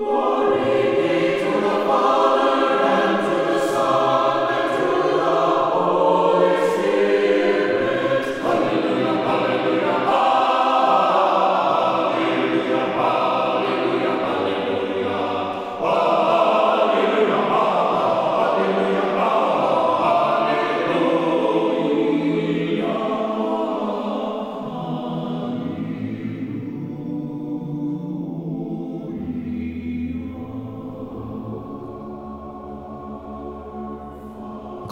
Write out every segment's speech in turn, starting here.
Glory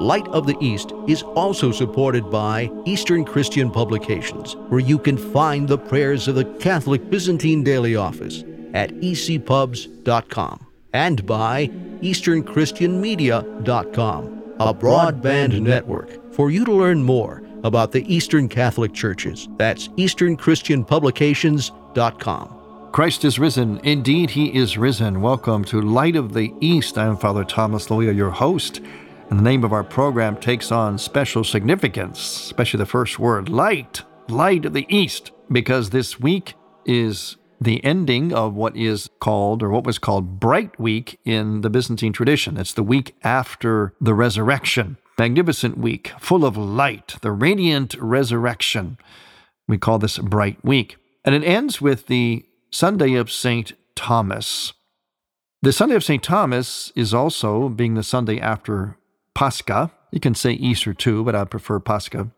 Light of the East is also supported by Eastern Christian Publications, where you can find the prayers of the Catholic Byzantine Daily Office at ecpubs.com and by easternchristianmedia.com a broadband network for you to learn more about the Eastern Catholic Churches. That's easternchristianpublications.com. Christ is risen. Indeed, he is risen. Welcome to Light of the East. I'm Father Thomas Loya, your host. And the name of our program takes on special significance, especially the first word, light, light of the East, because this week is the ending of what is called, or what was called, Bright Week in the Byzantine tradition. It's the week after the resurrection. Magnificent week, full of light, the radiant resurrection. We call this Bright Week. And it ends with the Sunday of St. Thomas. The Sunday of St. Thomas is also being the Sunday after Pascha. You can say Easter too, but I prefer Pascha.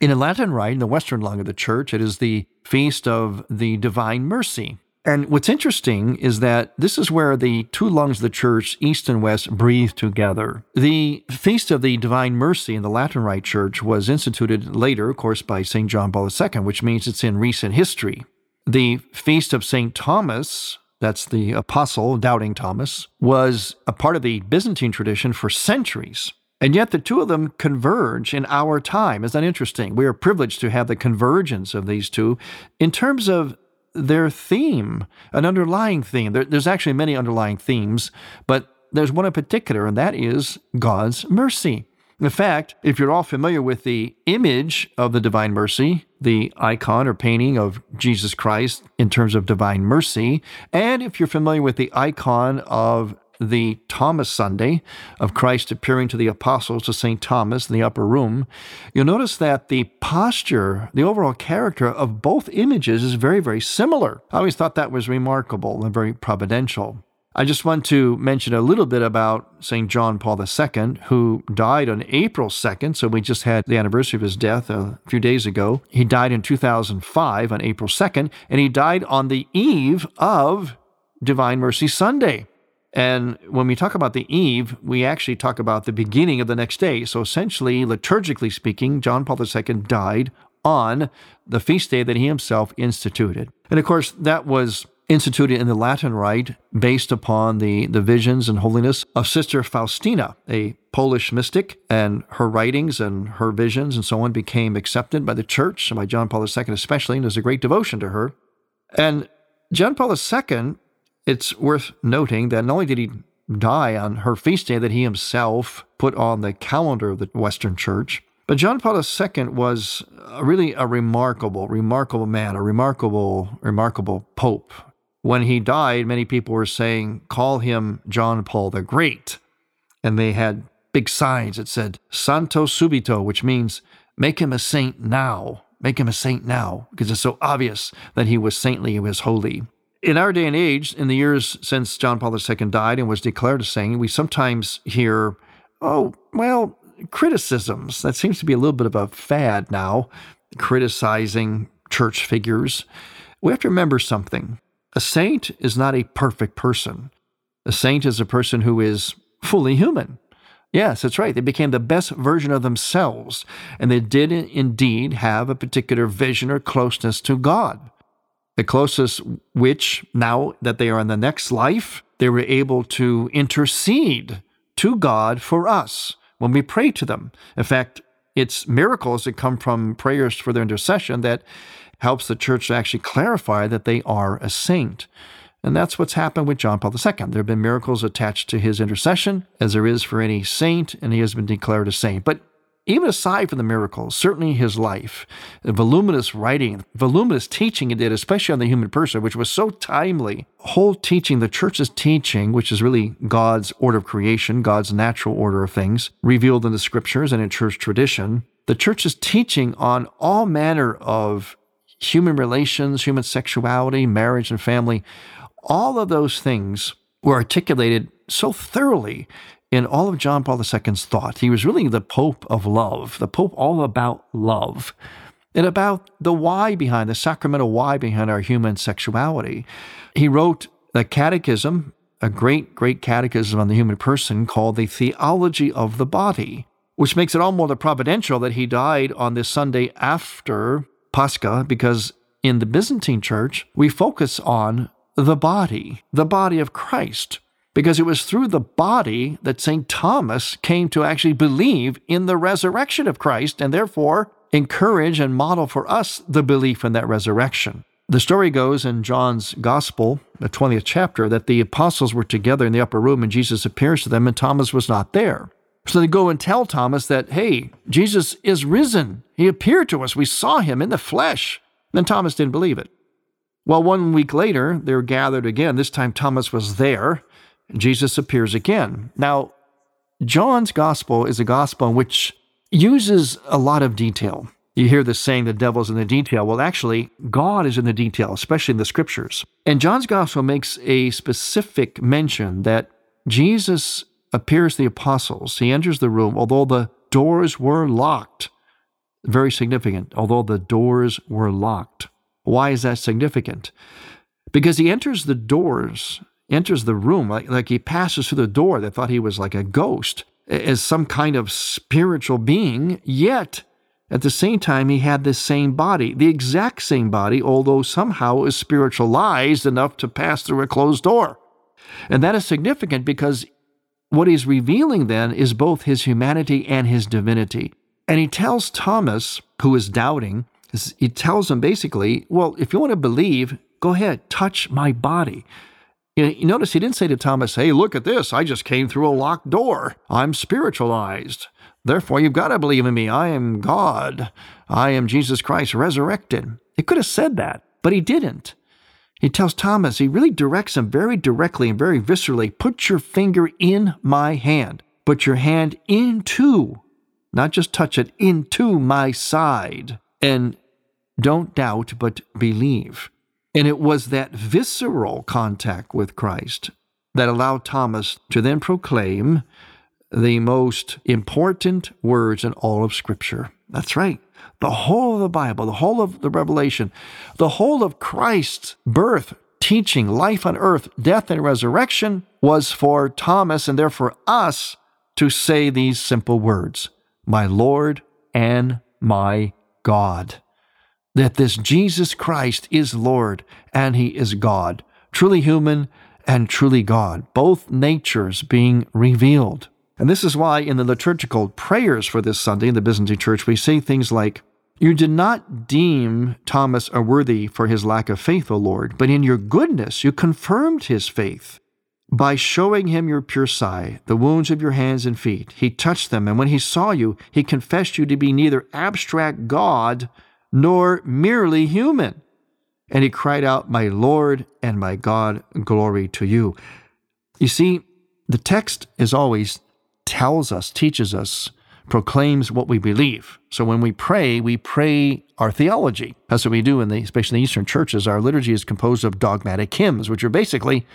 In a Latin rite, in the Western lung of the church, it is the feast of the Divine Mercy. And what's interesting is that this is where the two lungs of the church, East and West, breathe together. The Feast of the Divine Mercy in the Latin Rite Church was instituted later, of course, by St. John Paul II, which means it's in recent history. The Feast of St. Thomas, that's the apostle, doubting Thomas, was a part of the Byzantine tradition for centuries. And yet the two of them converge in our time. Isn't that interesting? We are privileged to have the convergence of these two in terms of their theme, an underlying theme. There, there's actually many underlying themes, but there's one in particular, and that is God's mercy. In fact, if you're all familiar with the image of the divine mercy, the icon or painting of Jesus Christ in terms of divine mercy, and if you're familiar with the icon of the Thomas Sunday of Christ appearing to the apostles to St. Thomas in the upper room, you'll notice that the posture, the overall character of both images is very, very similar. I always thought that was remarkable and very providential. I just want to mention a little bit about St. John Paul II, who died on April 2nd. So we just had the anniversary of his death a few days ago. He died in 2005 on April 2nd, and he died on the eve of Divine Mercy Sunday. And when we talk about the eve, we actually talk about the beginning of the next day. So essentially, liturgically speaking, John Paul II died on the feast day that he himself instituted. And of course, that was instituted in the Latin Rite based upon the, the visions and holiness of Sister Faustina, a Polish mystic, and her writings and her visions and so on became accepted by the church, and by John Paul II especially, and there's a great devotion to her. And John Paul II it's worth noting that not only did he die on her feast day that he himself put on the calendar of the Western Church, but John Paul II was really a remarkable, remarkable man, a remarkable, remarkable pope. When he died, many people were saying, call him John Paul the Great. And they had big signs that said, Santo Subito, which means make him a saint now. Make him a saint now, because it's so obvious that he was saintly, he was holy. In our day and age, in the years since John Paul II died and was declared a saint, we sometimes hear, oh, well, criticisms. That seems to be a little bit of a fad now, criticizing church figures. We have to remember something. A saint is not a perfect person. A saint is a person who is fully human. Yes, that's right. They became the best version of themselves, and they did indeed have a particular vision or closeness to God. The closest which, now that they are in the next life, they were able to intercede to God for us when we pray to them. In fact, it's miracles that come from prayers for their intercession that helps the church to actually clarify that they are a saint. And that's what's happened with John Paul II. There have been miracles attached to his intercession, as there is for any saint, and he has been declared a saint. But even aside from the miracles, certainly his life, the voluminous writing, voluminous teaching he did, especially on the human person, which was so timely. Whole teaching, the church's teaching, which is really God's order of creation, God's natural order of things, revealed in the scriptures and in church tradition. The church's teaching on all manner of human relations, human sexuality, marriage, and family all of those things were articulated so thoroughly in all of John Paul II's thought. He was really the Pope of love, the Pope all about love and about the why behind, the sacramental why behind our human sexuality. He wrote the catechism, a great, great catechism on the human person called The Theology of the Body, which makes it all more the providential that he died on this Sunday after Pascha, because in the Byzantine church, we focus on the body, the body of Christ, because it was through the body that St. Thomas came to actually believe in the resurrection of Christ and therefore encourage and model for us the belief in that resurrection. The story goes in John's Gospel, the 20th chapter, that the apostles were together in the upper room and Jesus appears to them and Thomas was not there. So they go and tell Thomas that, hey, Jesus is risen. He appeared to us. We saw him in the flesh. Then Thomas didn't believe it. Well, one week later, they're gathered again. This time Thomas was there. Jesus appears again. Now, John's gospel is a gospel which uses a lot of detail. You hear this saying, the devil's in the detail. Well, actually, God is in the detail, especially in the scriptures. And John's gospel makes a specific mention that Jesus appears the apostles. He enters the room, although the doors were locked. Very significant, although the doors were locked. Why is that significant? Because he enters the doors, enters the room, like, like he passes through the door. They thought he was like a ghost, as some kind of spiritual being, yet at the same time, he had the same body, the exact same body, although somehow it was spiritualized enough to pass through a closed door. And that is significant because what he's revealing then is both his humanity and his divinity. And he tells Thomas, who is doubting, he tells him basically, well, if you want to believe, go ahead, touch my body. You notice he didn't say to Thomas, hey, look at this. I just came through a locked door. I'm spiritualized. Therefore, you've got to believe in me. I am God. I am Jesus Christ resurrected. He could have said that, but he didn't. He tells Thomas, he really directs him very directly and very viscerally put your finger in my hand. Put your hand into, not just touch it, into my side. And don't doubt, but believe. And it was that visceral contact with Christ that allowed Thomas to then proclaim the most important words in all of Scripture. That's right. The whole of the Bible, the whole of the Revelation, the whole of Christ's birth, teaching, life on earth, death, and resurrection was for Thomas and therefore us to say these simple words My Lord and my God that this Jesus Christ is Lord and He is God, truly human and truly God, both natures being revealed. And this is why in the liturgical prayers for this Sunday in the Byzantine Church, we say things like, You did not deem Thomas unworthy for his lack of faith, O Lord, but in your goodness you confirmed his faith. By showing him your pure side, the wounds of your hands and feet, he touched them, and when he saw you, he confessed you to be neither abstract God nor merely human. And he cried out, My Lord and my God, glory to you. You see, the text, as always, tells us, teaches us, proclaims what we believe. So when we pray, we pray our theology. That's what we do in the, especially in the Eastern churches. Our liturgy is composed of dogmatic hymns, which are basically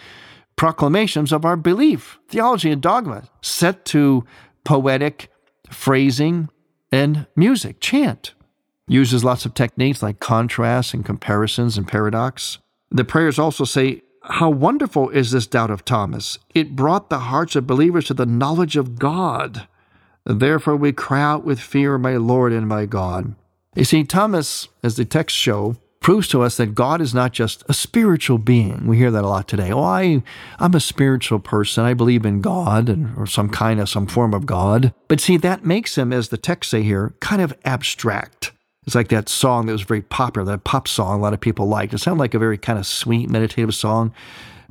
proclamations of our belief, theology and dogma, set to poetic phrasing and music, chant uses lots of techniques like contrast and comparisons and paradox. The prayers also say, how wonderful is this doubt of Thomas? It brought the hearts of believers to the knowledge of God. Therefore, we cry out with fear, My Lord and my God. You see, Thomas, as the texts show, proves to us that God is not just a spiritual being. We hear that a lot today. Oh, I, I'm a spiritual person. I believe in God and, or some kind of, some form of God. But see, that makes him, as the texts say here, kind of abstract. It's like that song that was very popular, that pop song a lot of people liked. It sounded like a very kind of sweet, meditative song.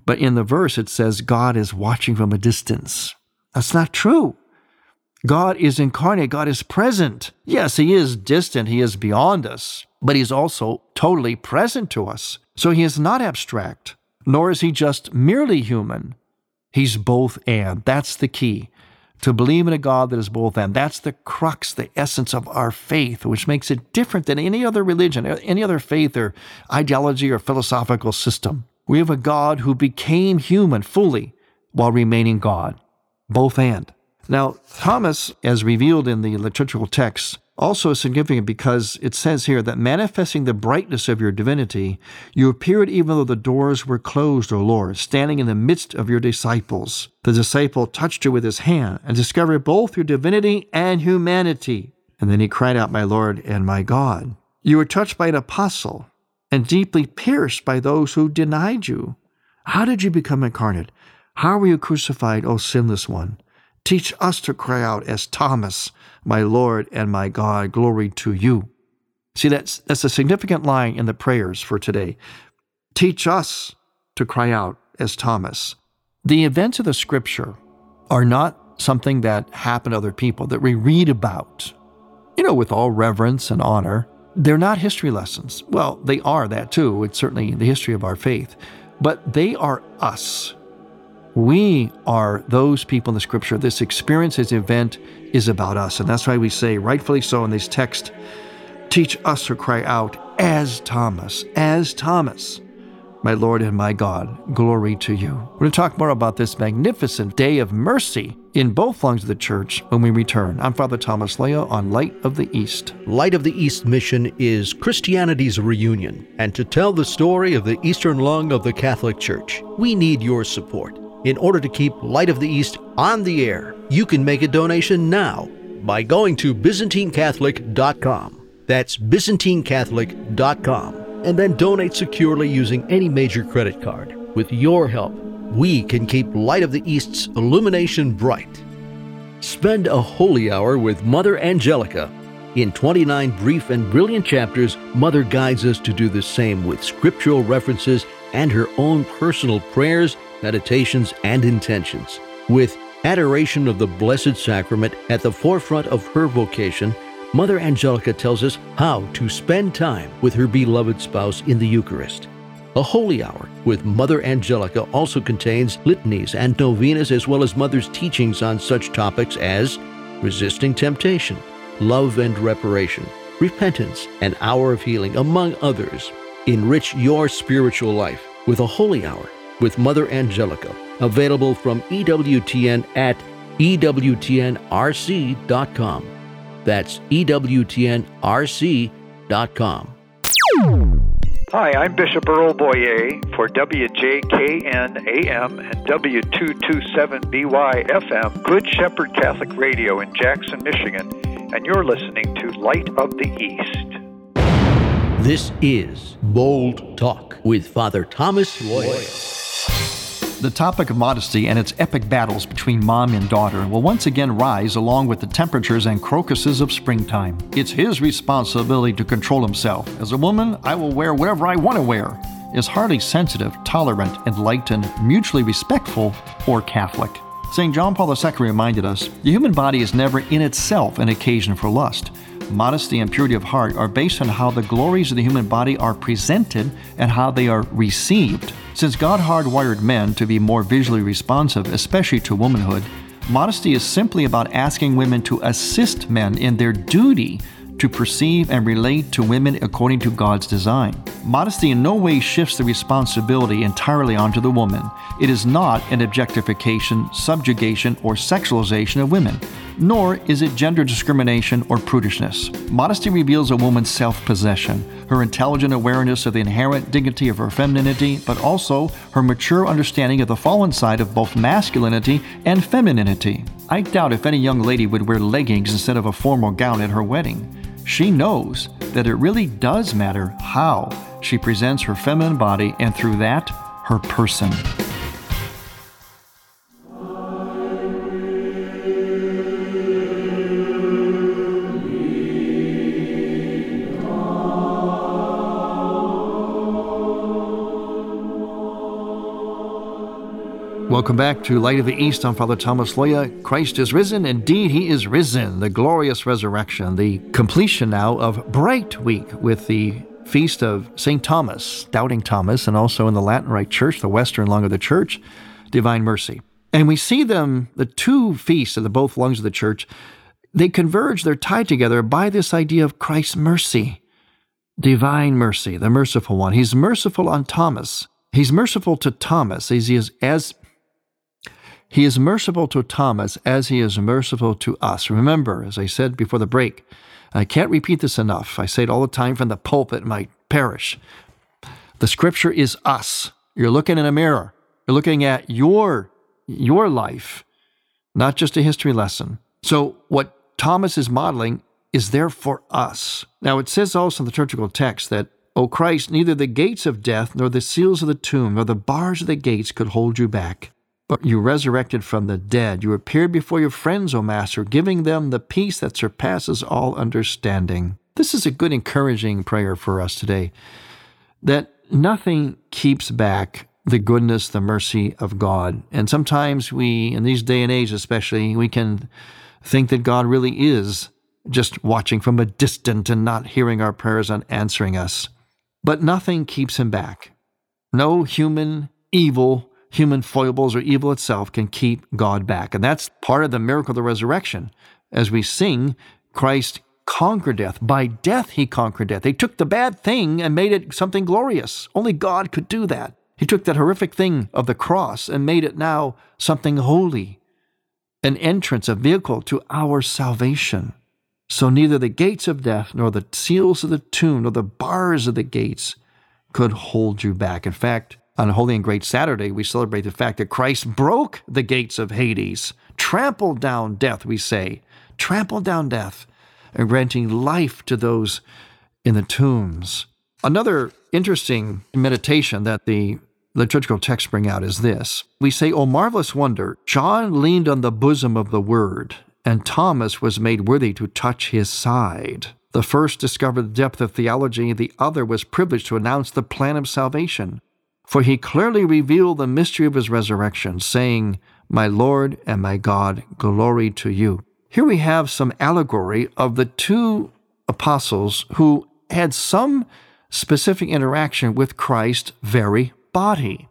But in the verse, it says, God is watching from a distance. That's not true. God is incarnate. God is present. Yes, He is distant. He is beyond us, but He's also totally present to us. So He is not abstract, nor is He just merely human. He's both and. That's the key. To believe in a God that is both and. That's the crux, the essence of our faith, which makes it different than any other religion, any other faith or ideology or philosophical system. We have a God who became human fully while remaining God. Both and. Now, Thomas, as revealed in the liturgical texts, also significant because it says here that manifesting the brightness of your divinity, you appeared even though the doors were closed, O Lord, standing in the midst of your disciples. The disciple touched you with his hand and discovered both your divinity and humanity. And then he cried out, My Lord and my God. You were touched by an apostle and deeply pierced by those who denied you. How did you become incarnate? How were you crucified, O sinless one? Teach us to cry out as Thomas, my Lord and my God, glory to you. See, that's, that's a significant line in the prayers for today. Teach us to cry out as Thomas. The events of the scripture are not something that happen to other people that we read about, you know, with all reverence and honor. They're not history lessons. Well, they are that too. It's certainly the history of our faith. But they are us. We are those people in the scripture. This experience, this event is about us. And that's why we say, rightfully so in this text, teach us to cry out as Thomas, as Thomas, my Lord and my God, glory to you. We're going to talk more about this magnificent day of mercy in both lungs of the church when we return. I'm Father Thomas Loya on Light of the East. Light of the East mission is Christianity's reunion. And to tell the story of the Eastern lung of the Catholic Church, we need your support. In order to keep Light of the East on the air, you can make a donation now by going to ByzantineCatholic.com. That's ByzantineCatholic.com. And then donate securely using any major credit card. With your help, we can keep Light of the East's illumination bright. Spend a holy hour with Mother Angelica. In 29 brief and brilliant chapters, Mother guides us to do the same with scriptural references and her own personal prayers meditations, and intentions. With adoration of the Blessed Sacrament at the forefront of her vocation, Mother Angelica tells us how to spend time with her beloved spouse in the Eucharist. A holy hour with Mother Angelica also contains litanies and novenas, as well as Mother's teachings on such topics as resisting temptation, love and reparation, repentance, an hour of healing, among others. Enrich your spiritual life with a holy hour with Mother Angelica, available from EWTN at EWTNRC.com. That's EWTNRC.com. Hi, I'm Bishop Earl Boyea for WJKN AM and W227BY FM, Good Shepherd Catholic Radio in Jackson, Michigan, and you're listening to Light of the East. This is Body Talk with Father Thomas Loya. The topic of modesty and its epic battles between mom and daughter will once again rise along with the temperatures and crocuses of springtime. It's his responsibility to control himself. As a woman, I will wear whatever I want to wear. Is hardly sensitive, tolerant, enlightened, mutually respectful, or Catholic. St. John Paul II reminded us the human body is never in itself an occasion for lust. Modesty and purity of heart are based on how the glories of the human body are presented and how they are received. Since God hardwired men to be more visually responsive, especially to womanhood, modesty is simply about asking women to assist men in their duty to perceive and relate to women according to God's design. Modesty in no way shifts the responsibility entirely onto the woman. It is not an objectification, subjugation, or sexualization of women. Nor is it gender discrimination or prudishness. Modesty reveals a woman's self possession, her intelligent awareness of the inherent dignity of her femininity, but also her mature understanding of the fallen side of both masculinity and femininity. I doubt if any young lady would wear leggings instead of a formal gown at her wedding. She knows that it really does matter how she presents her feminine body and through that, her person. Welcome back to Light of the East. I'm Father Thomas Loya. Christ is risen. Indeed, he is risen. The glorious resurrection, the completion now of Bright Week with the feast of St. Thomas, Doubting Thomas, and also in the Latin Rite Church, the western lung of the church, Divine Mercy. And we see them, the two feasts of the both lungs of the church, they converge, they're tied together by this idea of Christ's mercy, divine mercy, the merciful one. He's merciful on Thomas. He's merciful to Thomas as he is as he is merciful to Thomas as he is merciful to us. Remember, as I said before the break, I can't repeat this enough. I say it all the time from the pulpit in my parish. The scripture is us. You're looking in a mirror. You're looking at your your life, not just a history lesson. So what Thomas is modeling is there for us. Now it says also in the liturgical text that, O Christ, neither the gates of death nor the seals of the tomb nor the bars of the gates could hold you back. But you resurrected from the dead. You appeared before your friends, O Master, giving them the peace that surpasses all understanding. This is a good, encouraging prayer for us today that nothing keeps back the goodness, the mercy of God. And sometimes we, in these day and age especially, we can think that God really is just watching from a distance and not hearing our prayers and answering us. But nothing keeps him back. No human evil human foibles or evil itself can keep God back. And that's part of the miracle of the resurrection. As we sing, Christ conquered death. By death, he conquered death. He took the bad thing and made it something glorious. Only God could do that. He took that horrific thing of the cross and made it now something holy, an entrance, a vehicle to our salvation. So neither the gates of death, nor the seals of the tomb, nor the bars of the gates could hold you back. In fact, on Holy and Great Saturday, we celebrate the fact that Christ broke the gates of Hades, trampled down death, we say, trampled down death, and granting life to those in the tombs. Another interesting meditation that the liturgical texts bring out is this. We say, O marvelous wonder, John leaned on the bosom of the Word, and Thomas was made worthy to touch his side. The first discovered the depth of theology, the other was privileged to announce the plan of salvation. For he clearly revealed the mystery of his resurrection, saying, My Lord and my God, glory to you. Here we have some allegory of the two apostles who had some specific interaction with Christ's very body.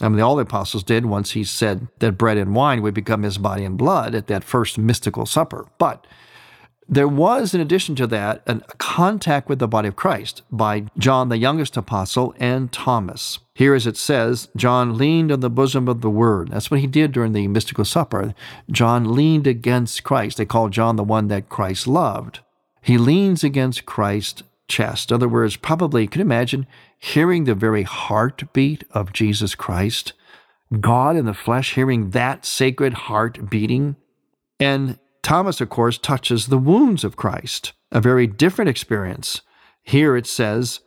I mean, all the apostles did once he said that bread and wine would become his body and blood at that first mystical supper. But there was, in addition to that, a contact with the body of Christ by John, the youngest apostle, and Thomas. Here, as it says, John leaned on the bosom of the Word. That's what he did during the mystical supper. John leaned against Christ. They call John the one that Christ loved. He leans against Christ's chest. In other words, probably, you can imagine hearing the very heartbeat of Jesus Christ? God in the flesh, hearing that sacred heart beating? And Thomas, of course, touches the wounds of Christ, a very different experience. Here it says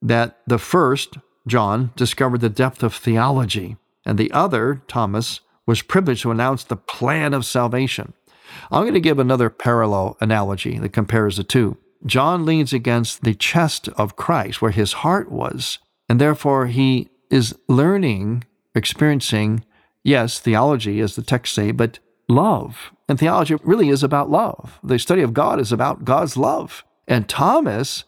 that the first, John, discovered the depth of theology, and the other, Thomas, was privileged to announce the plan of salvation. I'm going to give another parallel analogy that compares the two. John leans against the chest of Christ, where his heart was, and therefore he is learning, experiencing, yes, theology, as the text say, but love. And theology really is about love. The study of God is about God's love. And Thomas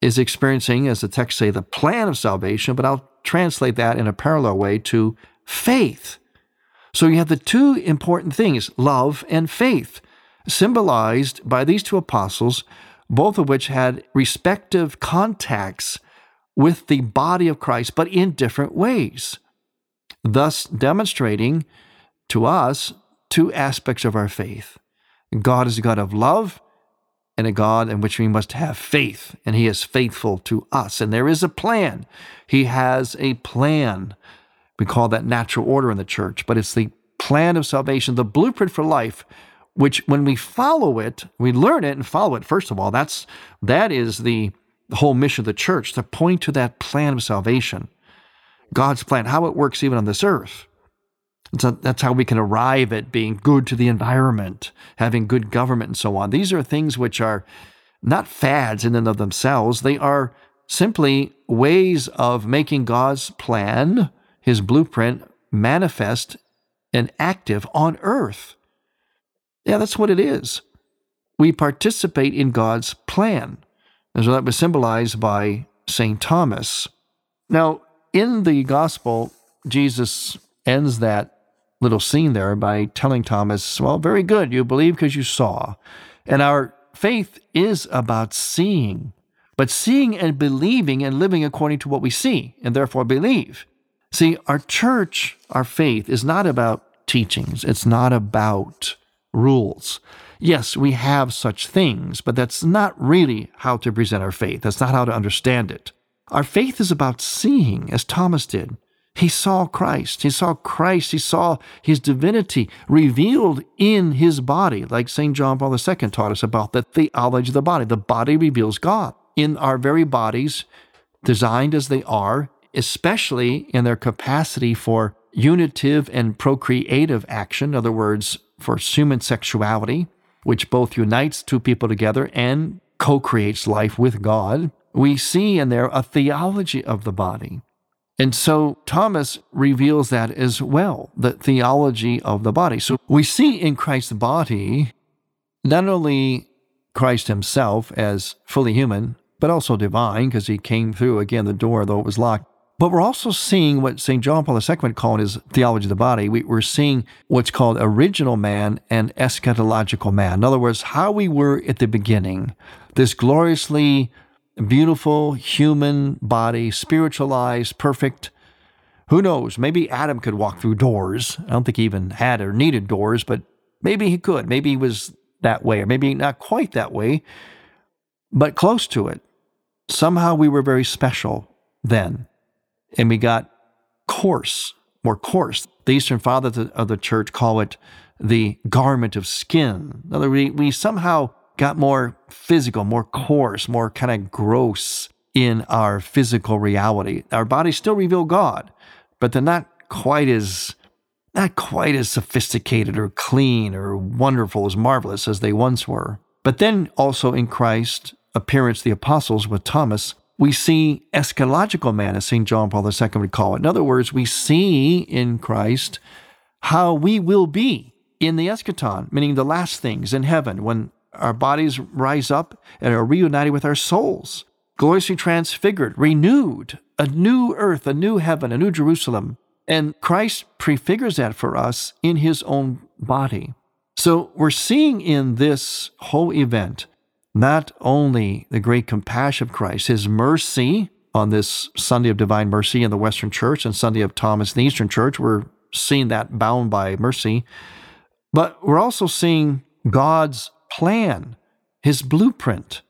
is experiencing, as the text say, the plan of salvation, but I'll translate that in a parallel way to faith. So you have the two important things, love and faith, symbolized by these two apostles, both of which had respective contacts with the body of Christ, but in different ways, thus demonstrating to us two aspects of our faith. God is a God of love and a God in which we must have faith, and He is faithful to us. And there is a plan. He has a plan. We call that natural order in the church, but it's the plan of salvation, the blueprint for life, which when we follow it, we learn it and follow it. First of all, that's that is the whole mission of the church to point to that plan of salvation, God's plan, how it works even on this earth. So that's how we can arrive at being good to the environment, having good government, and so on. These are things which are not fads in and of themselves. They are simply ways of making God's plan, his blueprint, manifest and active on earth. Yeah, that's what it is. We participate in God's plan. And so that was symbolized by St. Thomas. Now, in the gospel, Jesus ends that little scene there by telling Thomas, Well, very good. You believe because you saw. And our faith is about seeing, but seeing and believing and living according to what we see, and therefore believe. See, our church, our faith, is not about teachings, it's not about rules. Yes, we have such things, but that's not really how to present our faith. That's not how to understand it. Our faith is about seeing, as Thomas did. He saw Christ. He saw Christ. He saw his divinity revealed in his body, like St. John Paul II taught us about the theology of the body. The body reveals God. In our very bodies, designed as they are, especially in their capacity for unitive and procreative action, in other words, for human sexuality, which both unites two people together and co creates life with God, we see in there a theology of the body. And so Thomas reveals that as well, the theology of the body. So we see in Christ's body not only Christ himself as fully human, but also divine, because he came through again the door, though it was locked. But we're also seeing what St. John Paul II would call his theology of the body. We, are seeing what's called original man and eschatological man. In other words, how we were at the beginning, this gloriously beautiful human body, spiritualized, perfect. Who knows? Maybe Adam could walk through doors. I don't think he even had or needed doors, but maybe he could. Maybe he was that way, or maybe not quite that way, but close to it. Somehow we were very special then and we got coarse, more coarse. The Eastern Fathers of the Church call it the garment of skin. In other words, we, we somehow got more physical, more coarse, more kind of gross in our physical reality. Our bodies still reveal God, but they're not quite as not quite as sophisticated or clean or wonderful as marvelous as they once were. But then also in Christ appearance the apostles with Thomas we see eschatological man, as St. John Paul II would call it. In other words, we see in Christ how we will be in the eschaton, meaning the last things in heaven, when our bodies rise up and are reunited with our souls, gloriously transfigured, renewed, a new earth, a new heaven, a new Jerusalem. And Christ prefigures that for us in his own body. So we're seeing in this whole event not only the great compassion of Christ, his mercy on this Sunday of Divine Mercy in the Western Church and Sunday of Thomas in the Eastern Church, we're seeing that bound by mercy, but we're also seeing God's plan, his blueprint,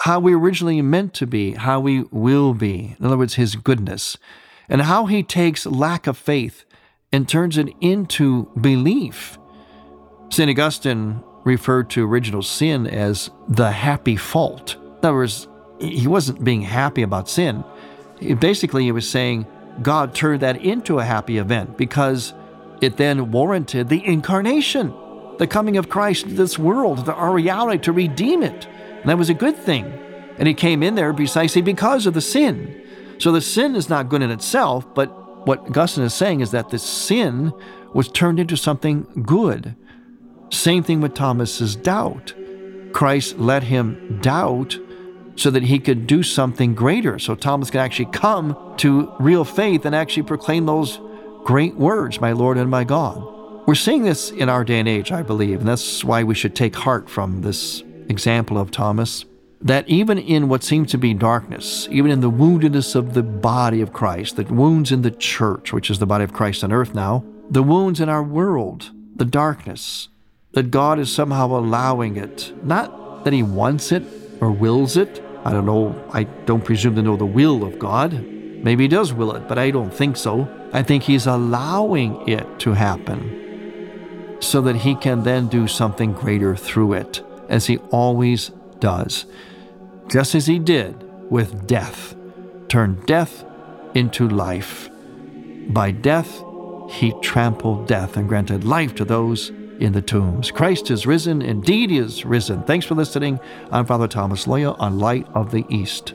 how we originally meant to be, how we will be. In other words, his goodness, and how he takes lack of faith and turns it into belief. St. Augustine referred to original sin as the happy fault. In other words, he wasn't being happy about sin. Basically, he was saying God turned that into a happy event because it then warranted the incarnation, the coming of Christ to this world, our reality to redeem it. And that was a good thing. And he came in there precisely because of the sin. So the sin is not good in itself, but what Augustine is saying is that the sin was turned into something good. Same thing with Thomas's doubt. Christ let him doubt so that he could do something greater. So Thomas could actually come to real faith and actually proclaim those great words, my Lord and my God. We're seeing this in our day and age, I believe, and that's why we should take heart from this example of Thomas. That even in what seems to be darkness, even in the woundedness of the body of Christ, the wounds in the church, which is the body of Christ on earth now, the wounds in our world, the darkness, that God is somehow allowing it. Not that He wants it or wills it. I don't know. I don't presume to know the will of God. Maybe He does will it, but I don't think so. I think He's allowing it to happen so that He can then do something greater through it, as He always does. Just as He did with death, turn death into life. By death, He trampled death and granted life to those in the tombs. Christ is risen. Indeed, he is risen. Thanks for listening. I'm Father Thomas Loya on Light of the East.